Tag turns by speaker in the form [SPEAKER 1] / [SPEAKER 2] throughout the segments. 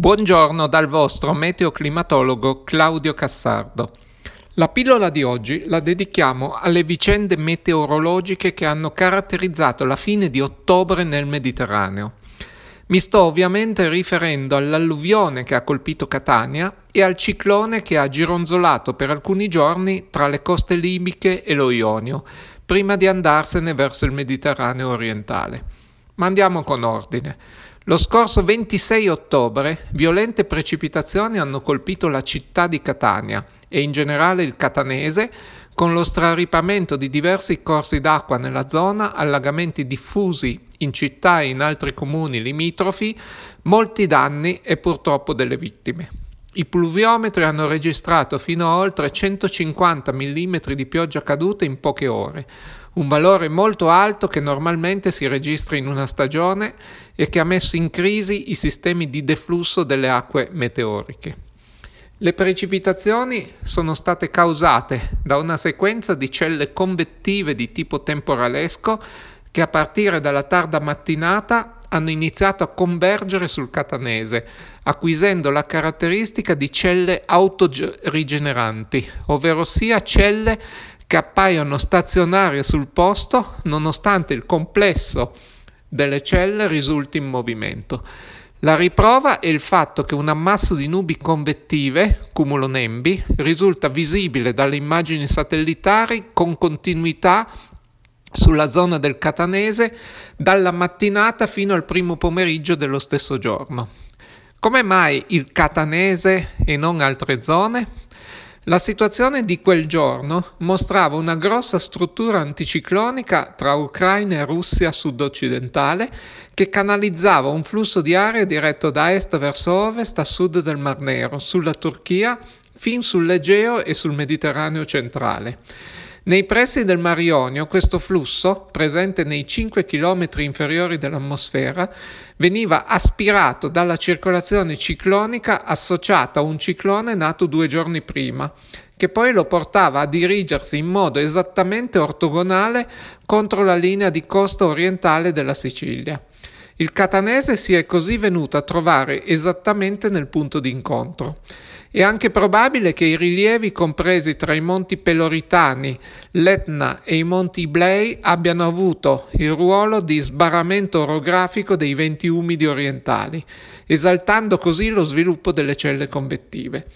[SPEAKER 1] Buongiorno dal vostro meteoclimatologo Claudio Cassardo. La pillola di oggi la dedichiamo alle vicende meteorologiche che hanno caratterizzato la fine di ottobre nel Mediterraneo. Mi sto ovviamente riferendo all'alluvione che ha colpito Catania e al ciclone che ha gironzolato per alcuni giorni tra le coste libiche e lo Ionio, prima di andarsene verso il Mediterraneo orientale. Ma andiamo con ordine. Lo scorso 26 ottobre violente precipitazioni hanno colpito la città di Catania e in generale il catanese con lo straripamento di diversi corsi d'acqua nella zona, allagamenti diffusi in città e in altri comuni limitrofi, molti danni e purtroppo delle vittime. I pluviometri hanno registrato fino a oltre 150 mm di pioggia caduta in poche ore, un valore molto alto che normalmente si registra in una stagione e che ha messo in crisi i sistemi di deflusso delle acque meteoriche. Le precipitazioni sono state causate da una sequenza di celle convettive di tipo temporalesco che a partire dalla tarda mattinata hanno iniziato a convergere sul catanese, acquisendo la caratteristica di celle autorigeneranti, ovvero sia celle che appaiono stazionarie sul posto nonostante il complesso delle celle risulti in movimento. La riprova è il fatto che un ammasso di nubi convettive, cumulonembi, risulta visibile dalle immagini satellitari con continuità sulla zona del Catanese dalla mattinata fino al primo pomeriggio dello stesso giorno. Come mai il Catanese e non altre zone? La situazione di quel giorno mostrava una grossa struttura anticiclonica tra Ucraina e Russia sud-occidentale che canalizzava un flusso di aria diretto da est verso ovest a sud del Mar Nero, sulla Turchia, fin sull'Egeo e sul Mediterraneo centrale. Nei pressi del Mar Ionio questo flusso, presente nei 5 km inferiori dell'atmosfera, veniva aspirato dalla circolazione ciclonica associata a un ciclone nato due giorni prima, che poi lo portava a dirigersi in modo esattamente ortogonale contro la linea di costa orientale della Sicilia. Il catanese si è così venuto a trovare esattamente nel punto di incontro. È anche probabile che i rilievi compresi tra i monti Peloritani, l'Etna e i monti Iblei abbiano avuto il ruolo di sbarramento orografico dei venti umidi orientali, esaltando così lo sviluppo delle celle convettive.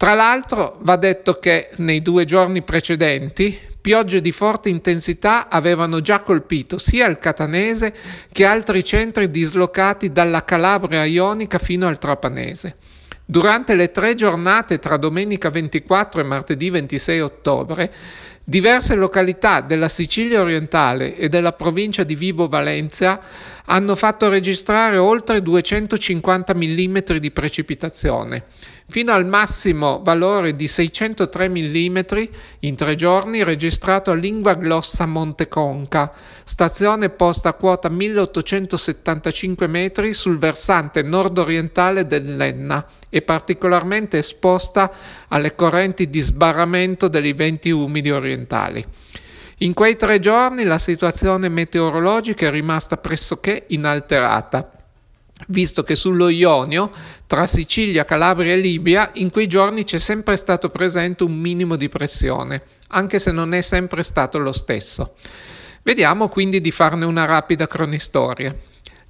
[SPEAKER 1] Tra l'altro va detto che nei due giorni precedenti piogge di forte intensità avevano già colpito sia il Catanese che altri centri dislocati dalla Calabria ionica fino al Trapanese. Durante le tre giornate tra domenica 24 e martedì 26 ottobre, diverse località della Sicilia orientale e della provincia di Vibo Valencia hanno fatto registrare oltre 250 mm di precipitazione, fino al massimo valore di 603 mm in tre giorni registrato a Lingua Glossa Monteconca, stazione posta a quota 1875 metri sul versante nord-orientale dell'Enna e particolarmente esposta alle correnti di sbarramento degli venti umidi orientali. In quei tre giorni la situazione meteorologica è rimasta pressoché inalterata visto che sullo Ionio, tra Sicilia, Calabria e Libia, in quei giorni c'è sempre stato presente un minimo di pressione, anche se non è sempre stato lo stesso. Vediamo quindi di farne una rapida cronistoria.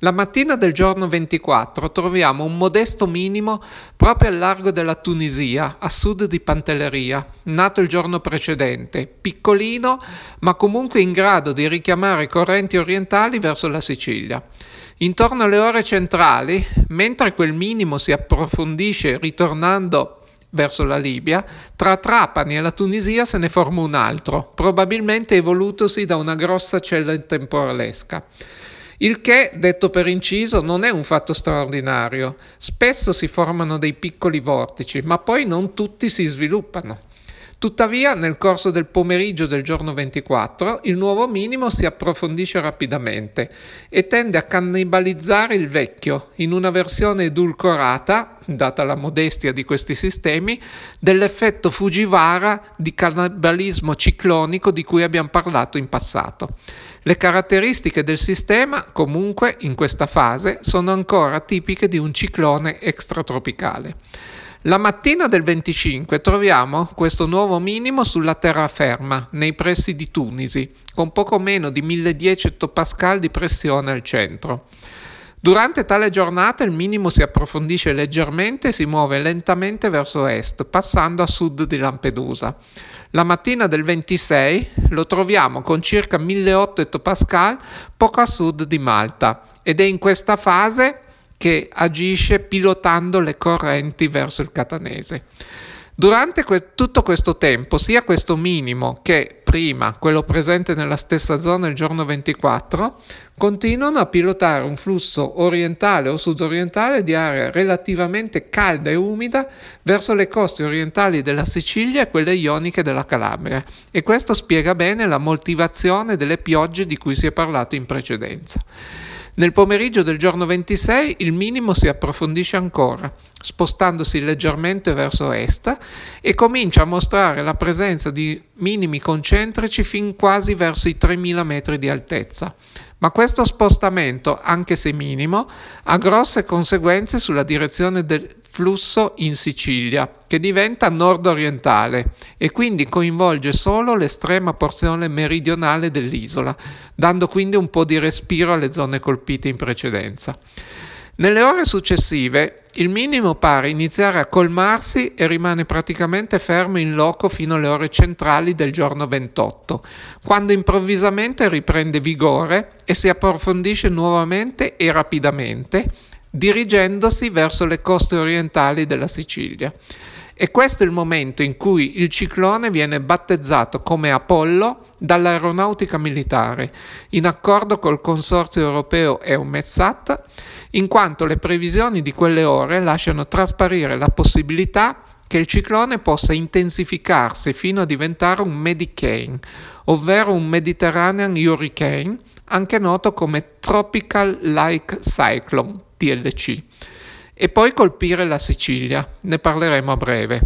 [SPEAKER 1] La mattina del giorno 24 troviamo un modesto minimo proprio al largo della Tunisia, a sud di Pantelleria, nato il giorno precedente, piccolino ma comunque in grado di richiamare correnti orientali verso la Sicilia. Intorno alle ore centrali, mentre quel minimo si approfondisce ritornando verso la Libia, tra Trapani e la Tunisia se ne forma un altro, probabilmente evolutosi da una grossa cella temporalesca. Il che, detto per inciso, non è un fatto straordinario. Spesso si formano dei piccoli vortici, ma poi non tutti si sviluppano. Tuttavia, nel corso del pomeriggio del giorno 24, il nuovo minimo si approfondisce rapidamente e tende a cannibalizzare il vecchio in una versione edulcorata, data la modestia di questi sistemi, dell'effetto Fujiwara di cannibalismo ciclonico di cui abbiamo parlato in passato. Le caratteristiche del sistema, comunque, in questa fase, sono ancora tipiche di un ciclone extratropicale. La mattina del 25 troviamo questo nuovo minimo sulla terraferma, nei pressi di Tunisi, con poco meno di 1010 ettopascal di pressione al centro. Durante tale giornata il minimo si approfondisce leggermente e si muove lentamente verso est, passando a sud di Lampedusa. La mattina del 26 lo troviamo con circa 1008 ettopascal poco a sud di Malta ed è in questa fase che agisce pilotando le correnti verso il catanese. Durante que- tutto questo tempo, sia questo minimo che prima, quello presente nella stessa zona il giorno 24, continuano a pilotare un flusso orientale o sudorientale di aria relativamente calda e umida verso le coste orientali della Sicilia e quelle ioniche della Calabria. E questo spiega bene la motivazione delle piogge di cui si è parlato in precedenza. Nel pomeriggio del giorno 26 il minimo si approfondisce ancora, spostandosi leggermente verso est e comincia a mostrare la presenza di minimi concentrici fin quasi verso i 3000 metri di altezza. Ma questo spostamento, anche se minimo, ha grosse conseguenze sulla direzione del flusso in Sicilia, che diventa nord-orientale e quindi coinvolge solo l'estrema porzione meridionale dell'isola, dando quindi un po' di respiro alle zone colpite in precedenza. Nelle ore successive il minimo pare iniziare a colmarsi e rimane praticamente fermo in loco fino alle ore centrali del giorno 28, quando improvvisamente riprende vigore e si approfondisce nuovamente e rapidamente, dirigendosi verso le coste orientali della Sicilia. E questo è il momento in cui il ciclone viene battezzato come Apollo dall'aeronautica militare, in accordo col consorzio europeo EUMETSAT, in quanto le previsioni di quelle ore lasciano trasparire la possibilità che il ciclone possa intensificarsi fino a diventare un Medicane, ovvero un Mediterranean Hurricane, anche noto come Tropical Like Cyclone, TLC, e poi colpire la Sicilia, ne parleremo a breve.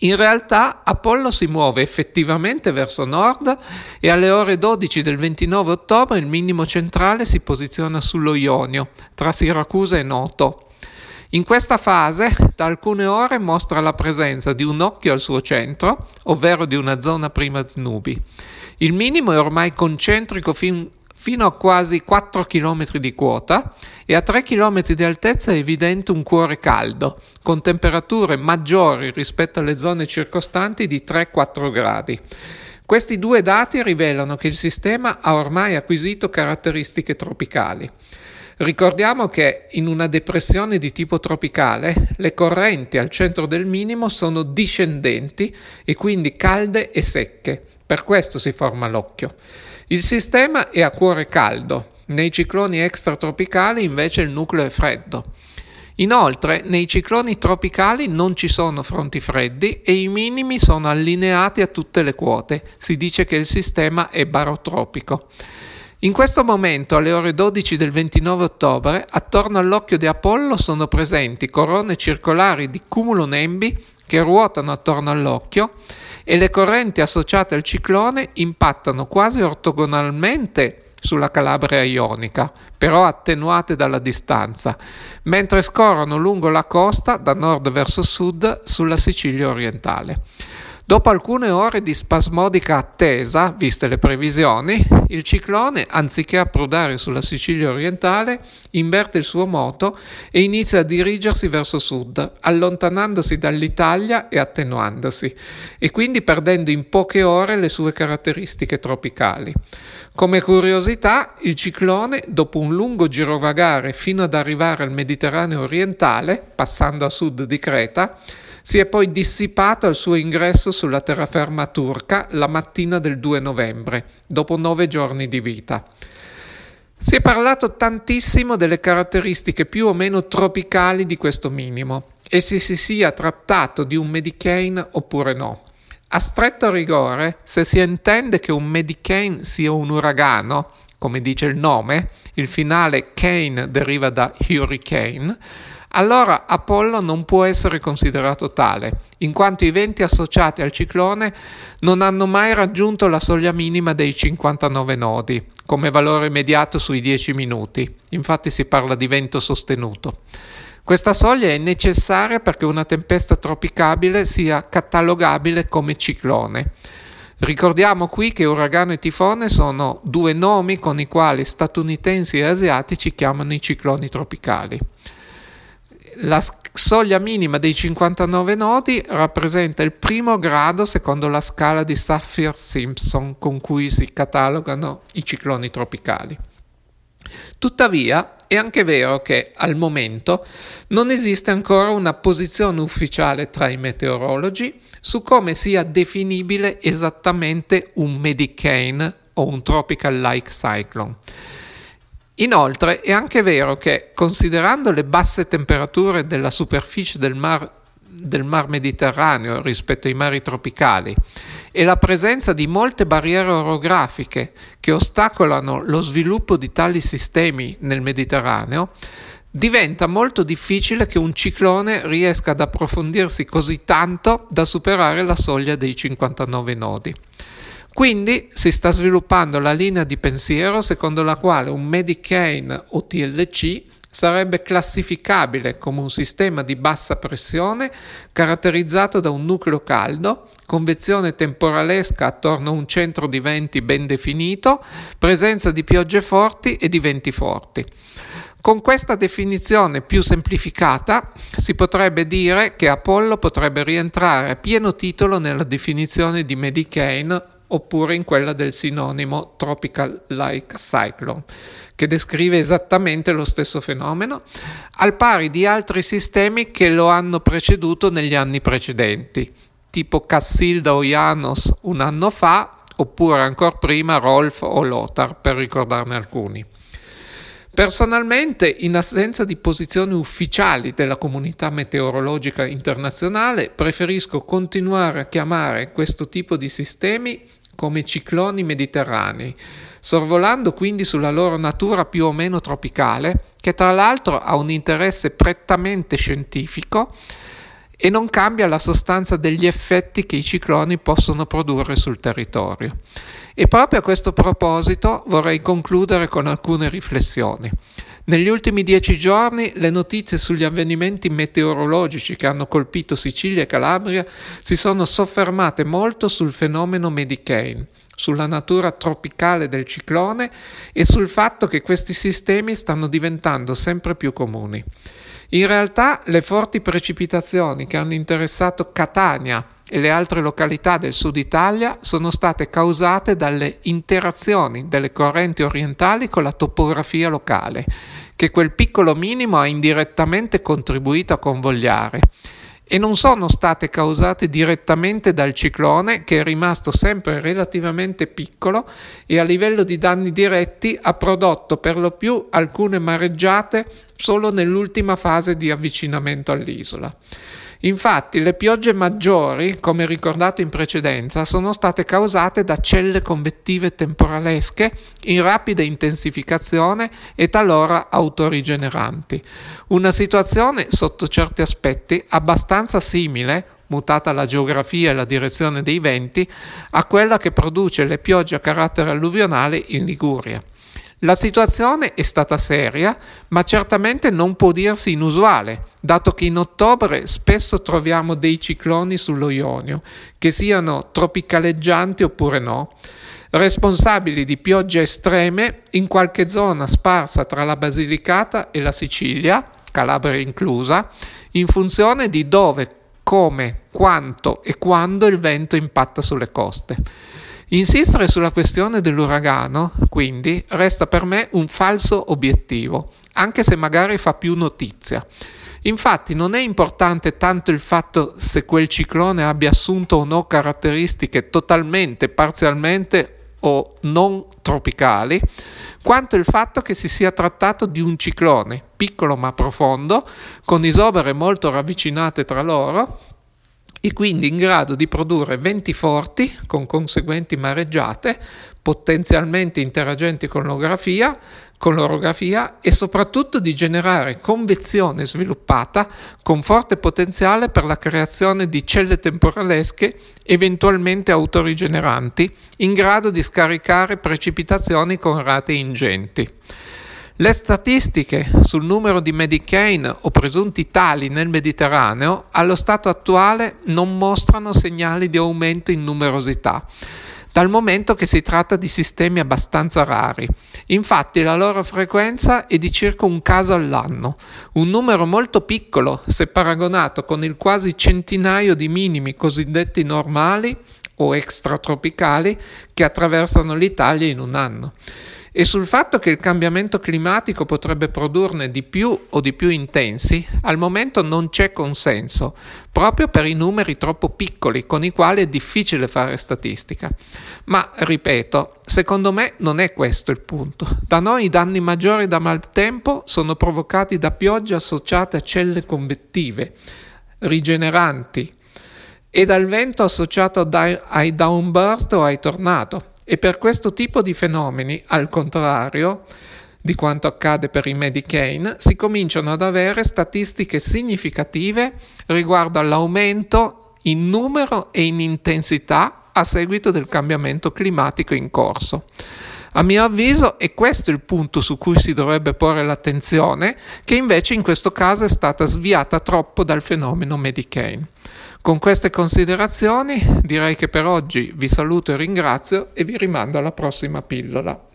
[SPEAKER 1] In realtà Apollo si muove effettivamente verso nord e alle ore 12 del 29 ottobre il minimo centrale si posiziona sullo Ionio, tra Siracusa e Noto. In questa fase, da alcune ore mostra la presenza di un occhio al suo centro, ovvero di una zona prima di nubi. Il minimo è ormai concentrico fin fino a quasi 4 km di quota e a 3 km di altezza è evidente un cuore caldo, con temperature maggiori rispetto alle zone circostanti di 3-4 gradi. Questi due dati rivelano che il sistema ha ormai acquisito caratteristiche tropicali. Ricordiamo che in una depressione di tipo tropicale le correnti al centro del minimo sono discendenti e quindi calde e secche, per questo si forma l'occhio. Il sistema è a cuore caldo, nei cicloni extratropicali invece il nucleo è freddo. Inoltre, nei cicloni tropicali non ci sono fronti freddi e i minimi sono allineati a tutte le quote. Si dice che il sistema è barotropico. In questo momento, alle ore 12 del 29 ottobre, attorno all'occhio di Apollo sono presenti corone circolari di cumulonembi che ruotano attorno all'occhio e le correnti associate al ciclone impattano quasi ortogonalmente sulla Calabria ionica, però attenuate dalla distanza, mentre scorrono lungo la costa da nord verso sud sulla Sicilia orientale. Dopo alcune ore di spasmodica attesa, viste le previsioni, il ciclone, anziché approdare sulla Sicilia orientale, inverte il suo moto e inizia a dirigersi verso sud, allontanandosi dall'Italia e attenuandosi, e quindi perdendo in poche ore le sue caratteristiche tropicali. Come curiosità, il ciclone, dopo un lungo girovagare fino ad arrivare al Mediterraneo orientale, passando a sud di Creta, si è poi dissipato al suo ingresso sulla terraferma turca la mattina del 2 novembre, dopo nove giorni di vita. Si è parlato tantissimo delle caratteristiche più o meno tropicali di questo minimo e se si sia trattato di un Medicane oppure no. A stretto rigore, se si intende che un Medicane sia un uragano, come dice il nome, il finale Kane deriva da Hurricane, allora Apollo non può essere considerato tale, in quanto i venti associati al ciclone non hanno mai raggiunto la soglia minima dei 59 nodi, come valore immediato sui 10 minuti, infatti si parla di vento sostenuto. Questa soglia è necessaria perché una tempesta tropicabile sia catalogabile come ciclone. Ricordiamo qui che uragano e tifone sono due nomi con i quali statunitensi e asiatici chiamano i cicloni tropicali. La soglia minima dei 59 nodi rappresenta il primo grado secondo la scala di Saffir-Simpson con cui si catalogano i cicloni tropicali. Tuttavia, è anche vero che al momento non esiste ancora una posizione ufficiale tra i meteorologi su come sia definibile esattamente un Medicane o un Tropical-like Cyclone. Inoltre è anche vero che, considerando le basse temperature della superficie del mar, del mar Mediterraneo rispetto ai mari tropicali e la presenza di molte barriere orografiche che ostacolano lo sviluppo di tali sistemi nel Mediterraneo, diventa molto difficile che un ciclone riesca ad approfondirsi così tanto da superare la soglia dei 59 nodi. Quindi si sta sviluppando la linea di pensiero secondo la quale un Medicane o TLC sarebbe classificabile come un sistema di bassa pressione caratterizzato da un nucleo caldo, convezione temporalesca attorno a un centro di venti ben definito, presenza di piogge forti e di venti forti. Con questa definizione più semplificata si potrebbe dire che Apollo potrebbe rientrare a pieno titolo nella definizione di Medicane oppure in quella del sinonimo tropical-like cyclone, che descrive esattamente lo stesso fenomeno, al pari di altri sistemi che lo hanno preceduto negli anni precedenti, tipo Cassilda o Janos un anno fa, oppure ancora prima Rolf o Lothar, per ricordarne alcuni. Personalmente, in assenza di posizioni ufficiali della comunità meteorologica internazionale, preferisco continuare a chiamare questo tipo di sistemi come cicloni mediterranei, sorvolando quindi sulla loro natura più o meno tropicale, che tra l'altro ha un interesse prettamente scientifico e non cambia la sostanza degli effetti che i cicloni possono produrre sul territorio. E proprio a questo proposito vorrei concludere con alcune riflessioni. Negli ultimi dieci giorni le notizie sugli avvenimenti meteorologici che hanno colpito Sicilia e Calabria si sono soffermate molto sul fenomeno Medicane, sulla natura tropicale del ciclone e sul fatto che questi sistemi stanno diventando sempre più comuni. In realtà le forti precipitazioni che hanno interessato Catania e le altre località del sud Italia sono state causate dalle interazioni delle correnti orientali con la topografia locale che quel piccolo minimo ha indirettamente contribuito a convogliare e non sono state causate direttamente dal ciclone che è rimasto sempre relativamente piccolo e a livello di danni diretti ha prodotto per lo più alcune mareggiate solo nell'ultima fase di avvicinamento all'isola. Infatti le piogge maggiori, come ricordato in precedenza, sono state causate da celle convettive temporalesche in rapida intensificazione e talora autorigeneranti. Una situazione sotto certi aspetti abbastanza simile mutata la geografia e la direzione dei venti, a quella che produce le piogge a carattere alluvionale in Liguria. La situazione è stata seria, ma certamente non può dirsi inusuale, dato che in ottobre spesso troviamo dei cicloni sullo Ionio, che siano tropicaleggianti oppure no, responsabili di piogge estreme in qualche zona sparsa tra la Basilicata e la Sicilia, Calabria inclusa, in funzione di dove, come, quanto e quando il vento impatta sulle coste. Insistere sulla questione dell'uragano, quindi, resta per me un falso obiettivo, anche se magari fa più notizia. Infatti non è importante tanto il fatto se quel ciclone abbia assunto o no caratteristiche totalmente, parzialmente o non tropicali, quanto il fatto che si sia trattato di un ciclone, piccolo ma profondo, con isobere molto ravvicinate tra loro, e quindi in grado di produrre venti forti con conseguenti mareggiate, potenzialmente interagenti con l'orografia, con l'orografia e soprattutto di generare convezione sviluppata con forte potenziale per la creazione di celle temporalesche eventualmente autorigeneranti in grado di scaricare precipitazioni con rate ingenti. Le statistiche sul numero di Medicaid o presunti tali nel Mediterraneo allo stato attuale non mostrano segnali di aumento in numerosità, dal momento che si tratta di sistemi abbastanza rari. Infatti la loro frequenza è di circa un caso all'anno, un numero molto piccolo se paragonato con il quasi centinaio di minimi cosiddetti normali o extratropicali che attraversano l'Italia in un anno e sul fatto che il cambiamento climatico potrebbe produrne di più o di più intensi, al momento non c'è consenso, proprio per i numeri troppo piccoli con i quali è difficile fare statistica. Ma, ripeto, secondo me non è questo il punto. Da noi i danni maggiori da maltempo sono provocati da piogge associate a celle convettive, rigeneranti, e dal vento associato ai downburst o ai tornado e per questo tipo di fenomeni, al contrario di quanto accade per i Medicaid, si cominciano ad avere statistiche significative riguardo all'aumento in numero e in intensità a seguito del cambiamento climatico in corso. A mio avviso è questo il punto su cui si dovrebbe porre l'attenzione, che invece in questo caso è stata sviata troppo dal fenomeno Medicaid. Con queste considerazioni direi che per oggi vi saluto e ringrazio e vi rimando alla prossima pillola.